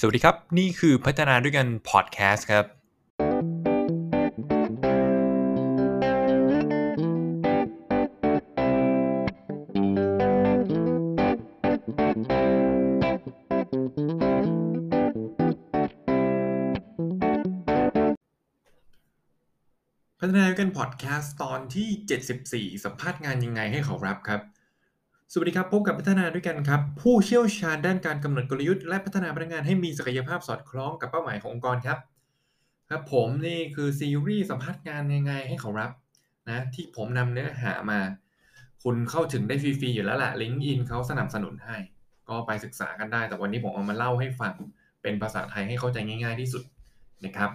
สวัสดีครับ นี่คือพัฒนาด้วยกันพอดแคสต์ครับ พัฒนาด้วยกันพอดแคสต์ตอนที่ 74 สัมภาษณ์งานยังไงให้เขารับครับ สวัสดีครับ พบกับพัฒนาด้วยกันครับ ผู้เชี่ยวชาญด้านการกำหนดกลยุทธ์และพัฒนาพนักงานให้มีศักยภาพสอดคล้องกับเป้าหมายขององค์กรครับ ครับผมนี่คือซีรีส์สัมภาษณ์งานยังไงให้เขารับนะที่ผมนำเนื้อหามา คุณเข้าถึงได้ฟรีๆอยู่แล้วแหละลิงก์อินเขาสนับสนุนให้ ก็ไปศึกษากันได้ แต่วันนี้ผมเอามาเล่าให้ฟังเป็นภาษาไทยให้เข้าใจง่าย ๆที่สุดนะครับ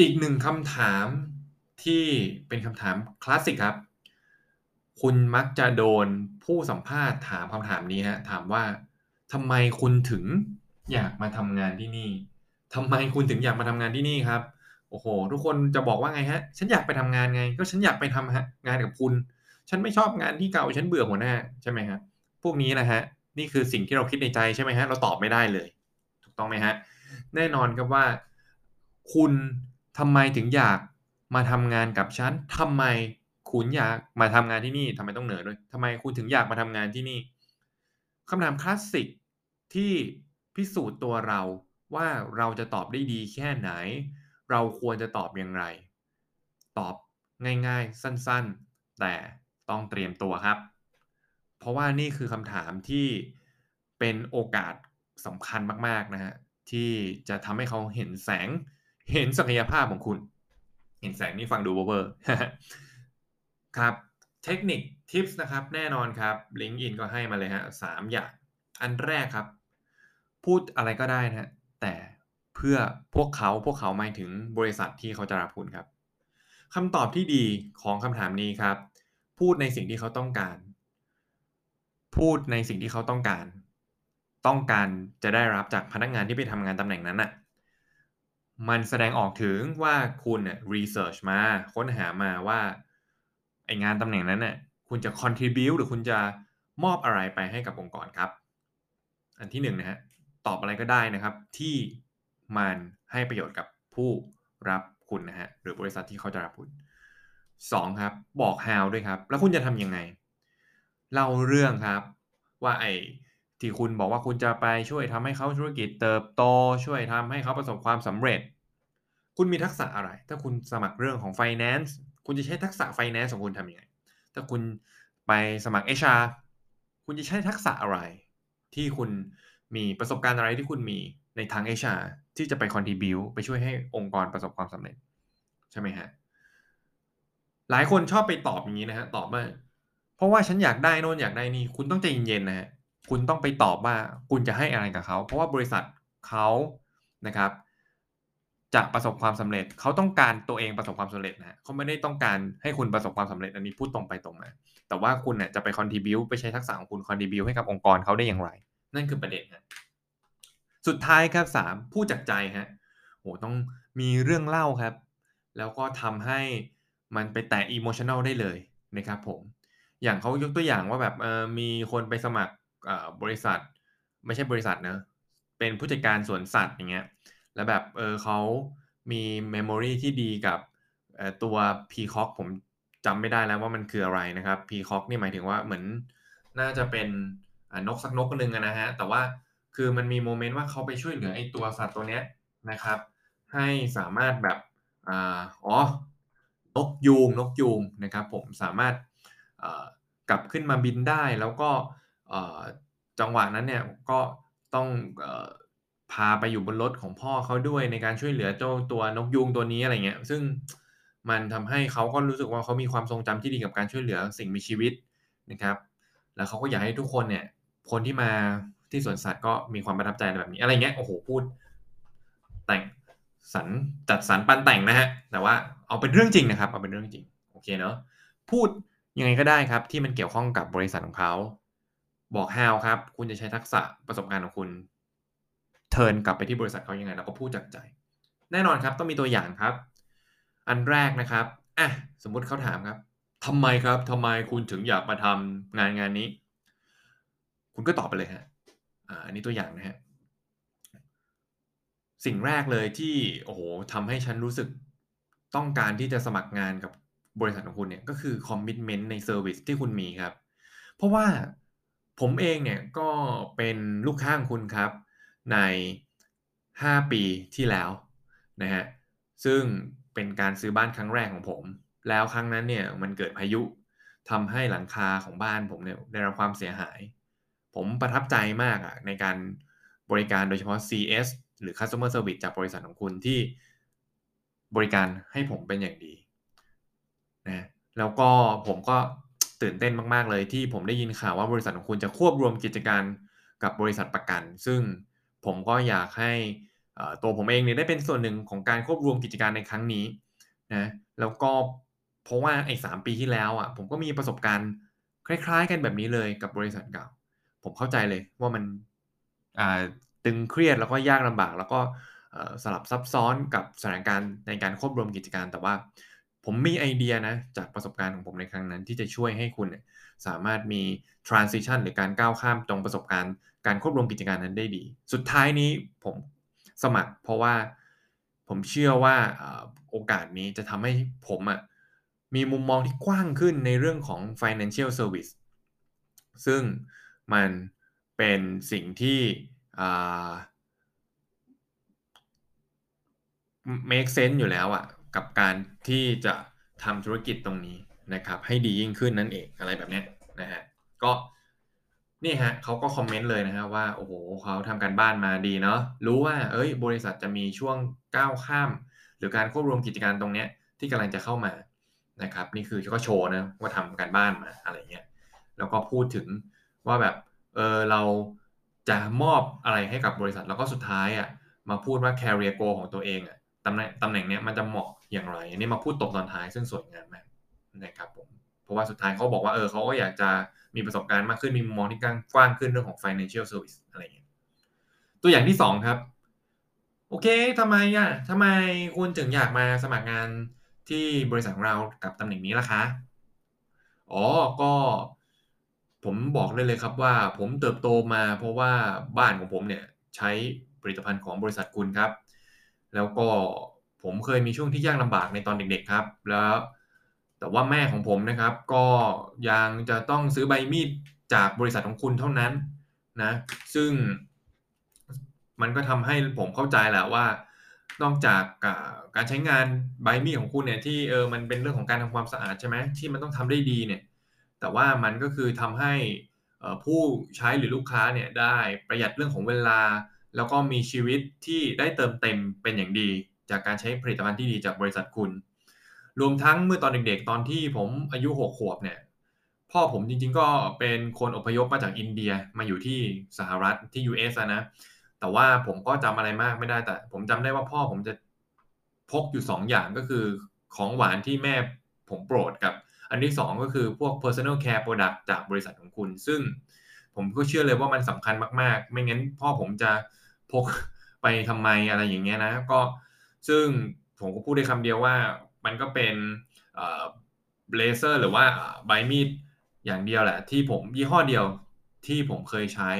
อีกหนึ่งคำถามที่เป็นคำถามคลาสสิกครับ คุณมักจะโดนผู้สัมภาษณ์ถามคำถามนี้ฮะถามว่าทำไมคุณถึงอยากมาทำงานที่นี่ทำไมคุณถึงอยากมาทำงานที่นี่ครับโอ้โห ทุกคนจะบอกว่าไงฮะ ฉันอยากไปทำงานไง ก็ฉันอยากไปทำฮะงานกับคุณ ฉันไม่ชอบงานที่เก่า ฉันเบื่อหัวหน้าใช่ไหมฮะ พวกนี้นะฮะ นี่คือสิ่งที่เราคิดในใจใช่ไหมฮะ เราตอบไม่ได้เลย ถูกต้องไหมฮะ แน่นอนครับว่า คุณทำไมถึงอยากมาทำงานกับฉันทำไม คุณอยากมาทำงานที่นี่ทำไมต้องเหนือด้วยทำไมคุณถึงอยากมาทำงานที่นี่คำถามคลาสสิกที่พิสูจน์ตัวเราว่าเราจะตอบได้ดีแค่ไหน เราควรจะตอบอย่างไร ตอบง่ายๆ สั้นๆ แต่ต้องเตรียมตัวครับ เพราะว่านี่คือคำถามที่เป็นโอกาสสำคัญมากๆนะฮะที่จะทำให้เขาเห็นแสง เห็นศักยภาพของคุณ เห็นแสงนี่ฟังดูเวอร์ ครับ เทคนิคทิปส์นะครับ แน่นอนครับลิงก์อินก็ให้มาเลยฮะสามอย่าง อันแรกครับ พูดอะไรก็ได้นะแต่เพื่อพวกเขาพวกเขาหมายถึงบริษัทที่เขาจะรับคุณครับคำตอบที่ดีของคำถามนี้ครับ พูดในสิ่งที่เขาต้องการ พูดในสิ่งที่เขาต้องการ ต้องการจะได้รับจากพนักงานที่ไปทำงานตำแหน่งนั้นน่ะมันแสดงออกถึงว่าคุณเนี่ยรีเสิร์ชมาค้นหามาว่า ไองานตำแหน่งนั้นเนี่ยคุณจะ contribu หรือคุณจะมอบอะไรไปให้กับองค์กรครับ อันที่หนึ่งนะฮะตอบอะไรก็ได้นะครับ ที่มันให้ประโยชน์กับผู้รับคุณนะฮะหรือบริษัทที่เขาจะรับคุณสองครับ บอก how ด้วยครับ แล้วคุณจะทำยังไง เล่าเรื่องครับ ว่าไอ้ที่คุณบอกว่าคุณจะไปช่วยทำให้เขาธุรกิจเติบโต ช่วยทำให้เขาประสบความสำเร็จ คุณมีทักษะอะไร ถ้าคุณสมัครเรื่องของ finance คุณจะใช้ทักษะ finance ของคุณทำยังไง ถ้าคุณไปสมัคร HR คุณจะใช้ทักษะอะไร ที่คุณมีประสบการณ์อะไรที่คุณมีในทาง HR ที่จะไป contribu ไปช่วยให้องค์กรประสบความสำเร็จ ใช่ไหมฮะ หลายคนชอบไปตอบอย่างนี้นะฮะ ตอบว่าเพราะว่าฉันอยากได้โน่นอยากได้นี่ คุณต้องใจเย็นๆนะฮะ คุณต้องไปตอบว่าคุณจะให้อะไรกับเขา เพราะว่าบริษัทเขานะครับ จะประสบความสำเร็จเขาต้องการตัวเองประสบความสำเร็จนะเขาไม่ได้ต้องการให้คุณประสบความสำเร็จอันนี้พูดตรงไปตรงมาแต่ว่าคุณเนี่ยจะไป contribute ไปใช้ทักษะของคุณ contribute ให้กับองค์กรเขาได้อย่างไร นั่นคือประเด็นฮะสุดท้ายครับสามพูดจากใจฮะโหต้องมีเรื่องเล่าครับ แล้วก็ทำให้มันไปแตะ emotional ได้เลยนะครับผมอย่างเขายกตัวอย่างว่าแบบเออมีคนไปสมัครบริษัท ไม่ใช่บริษัทนะเป็นผู้จัดการสวนสัตว์อย่างเงี้ย แล้วแบบเออเขามี memory ที่ดีกับตัว Peacock ผมจำไม่ได้แล้วว่ามันคืออะไรนะครับ Peacock นี่หมายถึงว่าเหมือนน่าจะเป็นนกสักนกหนึ่งนะฮะ แต่ว่าคือมันมีโมเมนต์ว่าเขาไปช่วยเหลือไอ้ตัวสัตว์ตัวเนี้ยนะครับ ให้สามารถแบบอ๋อนกยูงนกยูงนะครับ ผมสามารถกลับขึ้นมาบินได้แล้วก็จังหวะนั้นเนี่ยก็ต้อง พาไปอยู่บนรถของพ่อเขาด้วยในการช่วยเหลือเจ้าตัวนกยูงตัวนี้อะไรเงี้ย ซึ่งมันทำให้เขาก็รู้สึกว่าเขามีความทรงจำที่ดีกับการช่วยเหลือสิ่งมีชีวิตนะครับ แล้วเขาก็อยากให้ทุกคนเนี่ย คนที่มาที่สวนสัตว์ก็มีความประทับใจแบบนี้อะไรเงี้ยโอ้โหพูด แต่งสรรจัดสรรปันแต่งนะฮะแต่ว่าเอาเป็นเรื่องจริงนะครับ เอาเป็นเรื่องจริงโอเคเนาะพูดยังไงก็ได้ครับ ที่มันเกี่ยวข้องกับบริษัทของเขาบอก how ครับ คุณจะใช้ทักษะประสบการณ์ของคุณ ทิร์นกลับไปที่บริษัทเขายังไงแล้วก็พูดจากใจ แน่นอนครับต้องมีตัวอย่างครับ อันแรกนะครับอะสมมุติเขาถามครับทำไมครับทำไมคุณถึงอยากมาทำงานงานนี้ คุณก็ตอบไปเลยฮะอ่าอันนี้ตัวอย่างนะฮะสิ่งแรกเลยที่โอ้โหทำให้ฉันรู้สึกต้องการที่จะสมัครงานกับบริษัทของคุณเนี่ยก็คือคอมมิชเมนต์ในเซอร์วิสที่คุณมีครับ เพราะว่าผมเองเนี่ยก็เป็นลูกค้าของคุณครับ ใน 5 ปีที่แล้วนะฮะซึ่งเป็นการซื้อบ้านครั้งแรกของผม แล้วครั้งนั้นเนี่ยมันเกิดพายุทำให้หลังคาของบ้านผมเนี่ยได้รับความเสียหาย ผมประทับใจมากอะในการบริการโดยเฉพาะ CS หรือ Customer Service จากบริษัทของคุณที่บริการให้ผมเป็นอย่างดีนะแล้วก็ผมก็ตื่นเต้นมาก ๆ เลยที่ผมได้ยินข่าวว่าบริษัทของคุณจะควบรวมกิจการกับบริษัทประกัน ซึ่ง ผมก็อยากให้ตัวผมเองเนี่ยได้เป็นส่วนหนึ่งของการควบรวมกิจการในครั้งนี้นะแล้วก็เพราะว่าไอ้สปีที่แล้วอะผมก็มีประสบการณ์คล้าย ๆ กันแบบนี้เลยกับบริษัทเก่า ผมเข้าใจเลยว่ามันตึงเครียดแล้วก็ยากลำบาก แล้วก็สลับซับซ้อนกับสถานการณ์ในการควบรวมกิจการ แต่ว่าผมมีไอเดียนะจากประสบการณ์ของผมในครั้งนั้น ที่จะช่วยให้คุณสามารถมี transition หรือการก้าวข้ามตรงประสบการณ์ การควบรวมกิจการนั้นได้ดี สุดท้ายนี้ผมสมัคร เพราะว่าผมเชื่อว่าโอกาสนี้จะทำให้ผมอะมีมุมมองที่กว้างขึ้นในเรื่องของ financial service ซึ่งมันเป็นสิ่งที่ make sense อยู่แล้วอะกับการที่จะทำธุรกิจตรงนี้นะครับ ให้ดียิ่งขึ้นนั่นเองอะไรแบบนี้นะฮะก็ นี่ฮะเขาก็คอมเมนต์เลยนะฮะว่า โอ้โหเขาทำการบ้านมาดีเนาะรู้ว่า เอ้ย บริษัทจะมีช่วงก้าวข้าม หรือการควบรวมกิจการตรงเนี้ยที่กำลังจะเข้ามานะครับ นี่คือก็โชว์นะว่าทำการบ้านมาอะไรเงี้ยแล้วก็พูดถึงว่าแบบเออเราจะมอบอะไรให้กับบริษัทแล้วก็สุดท้ายอะมาพูดว่า career goal ของตัวเองอะตำแหน่งตำแหน่งเนี้ยมันจะเหมาะอย่างไรอันนี้มาพูดตบตอนท้ายซึ่งสวยงามมากนะครับผม เพราะว่าสุดท้ายเขาบอกว่าเออเขาก็อยากจะมีประสบการณ์มากขึ้นมีมุมมองที่กว้างขึ้นเรื่องของ financial service อะไรอย่างเงี้ยตัวอย่างที่สองครับ โอเคทำไมอะทำไมคุณถึงอยากมาสมัครงานที่บริษัทของเรากับตำแหน่งนี้ล่ะคะ อ๋อ ก็ผมบอกได้เลยครับว่าผมเติบโตมาเพราะว่าบ้านของผมเนี่ยใช้ผลิตภัณฑ์ของบริษัทคุณครับ แล้วก็ผมเคยมีช่วงที่ยากลำบากในตอนเด็กๆครับ แล้ว แต่ว่าแม่ของผมนะครับ ก็ยังจะต้องซื้อใบมีดจากบริษัทของคุณเท่านั้นนะ ซึ่งมันก็ทำให้ผมเข้าใจแหละว่า นอกจากการใช้งานใบมีดของคุณเนี่ยที่เออมันเป็นเรื่องของการทำความสะอาดใช่ไหมที่มันต้องทำได้ดีเนี่ย แต่ว่ามันก็คือทำให้ผู้ใช้หรือลูกค้าเนี่ยได้ประหยัดเรื่องของเวลา แล้วก็มีชีวิตที่ได้เติมเต็มเป็นอย่างดี จากการใช้ผลิตภัณฑ์ที่ดีจากบริษัทคุณ รวมทั้งเมื่อตอนเด็กๆ ตอนที่ผมอายุหกขวบเนี่ย พ่อผมจริงๆก็เป็นคนอพยพมาจากอินเดียมาอยู่ที่สหรัฐที่ US นะ แต่ว่าผมก็จำอะไรมากไม่ได้แต่ ผมจำได้ว่าพ่อผมจะพกอยู่ 2 อย่างก็คือของหวานที่แม่ผมโปรดกับ อันที่ 2 ก็คือพวก personal care product จากบริษัทของคุณ ซึ่งผมก็เชื่อเลยว่ามันสำคัญมากๆ ไม่งั้นพ่อผมจะพกไปทำไมอะไรอย่างเงี้ยนะ ก็ซึ่งผมก็พูดได้คำเดียวว่า มันก็เป็นเบลเซอร์หรือว่าใบมีดอย่างเดียวแหละ ที่ผมยี่ห้อเดียวที่ผมเคยใช้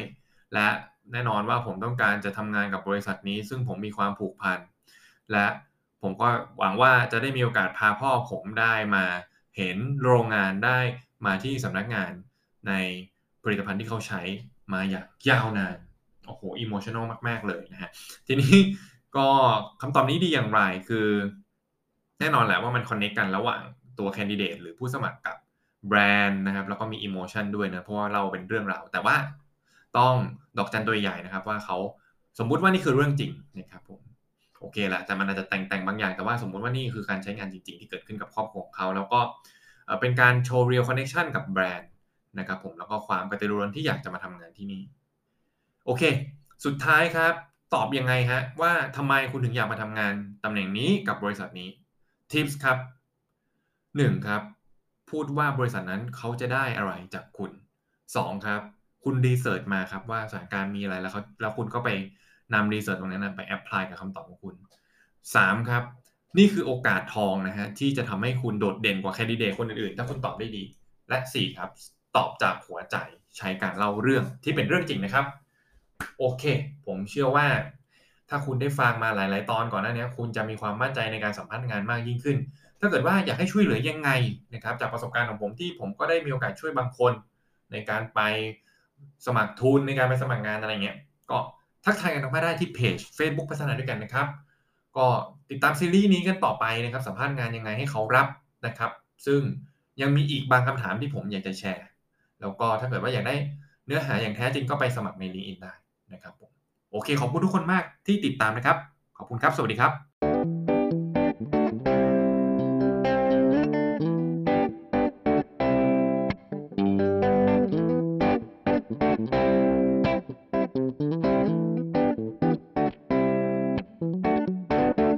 และแน่นอนว่าผมต้องการจะทำงานกับบริษัทนี้ ซึ่งผมมีความผูกพัน และผมก็หวังว่าจะได้มีโอกาสพาพ่อผมได้มาเห็นโรงงานได้มาที่สำนักงานในผลิตภัณฑ์ที่เขาใช้มาอย่างยาวนานโอ้โห emotional มาก ๆ เลยนะฮะ ทีนี้ก็คำตอบนี้ดีอย่างไรคือ แน่นอนแหละว่ามัน connect กันระหว่างตัว candidate หรือผู้สมัครกับแบรนด์นะครับแล้วก็มี emotion ด้วยนะเพราะว่าเราเป็นเรื่องราวแต่ว่าต้องดอกจันตัวใหญ่นะครับ ว่าเขาสมมุติว่านี่คือเรื่องจริงนะครับผมโอเคแหละแต่มันอาจจะแต่งแต่งบางอย่างแต่ว่าสมมุติว่านี่คือการใช้งานจริง ๆ ที่เกิดขึ้นกับครอบครัวของเขา แล้วก็เป็นการโชว์ real connection กับแบรนด์นะครับผมแล้วก็ความกระตือรือร้นที่อยากจะมาทำงานที่นี่โอเค สุดท้ายครับ ตอบยังไงฮะว่าทำไมคุณถึงอยากมาทำงานตำแหน่งนี้กับบริษัทนี้ tips ครับหนึ่งครับ พูดว่าบริษัทนั้นเขาจะได้อะไรจากคุณสองครับ คุณ research มาครับว่าสถานการณ์มีอะไรแล้วเขาแล้วคุณก็ไปนำ research ตรงนั้นไป apply กับคำตอบของคุณสามครับ นี่คือโอกาสทองนะฮะที่จะทำให้คุณโดดเด่นกว่า candidate คนอื่นๆ ถ้าคุณตอบได้ดี และสี่ครับตอบจากหัวใจใช้การเล่าเรื่องที่เป็นเรื่องจริงนะครับ โอเค ผมเชื่อว่า ถ้าคุณได้ฟังมาหลาย ๆ ตอนก่อนหน้านี้คุณจะมีความมั่นใจในการสัมภาษณ์งานมากยิ่งขึ้น ถ้าเกิดว่าอยากให้ช่วยเหลือยังไงนะครับ จากประสบการณ์ของผมที่ผมก็ได้มีโอกาสช่วยบางคน ในการไปสมัครทุนในการไปสมัครงานอะไรเงี้ย ก็ทักทายกันออกมาได้ที่เพจ Facebook พัฒนาด้วยกันนะครับ ก็ติดตามซีรีส์นี้กันต่อไปนะครับ สัมภาษณ์งานยังไงให้เขารับนะครับ ซึ่งยังมีอีกบางคำถามที่ผมอยากจะแชร์ แล้วก็ถ้าเกิดว่าอยากได้เนื้อหาอย่างแท้จริงก็ไปสมัครใน LinkedIn ได้นะครับผม โอเค ขอบคุณทุกคนมากที่ติดตามนะครับ ขอบคุณครับ สวัสดีครับ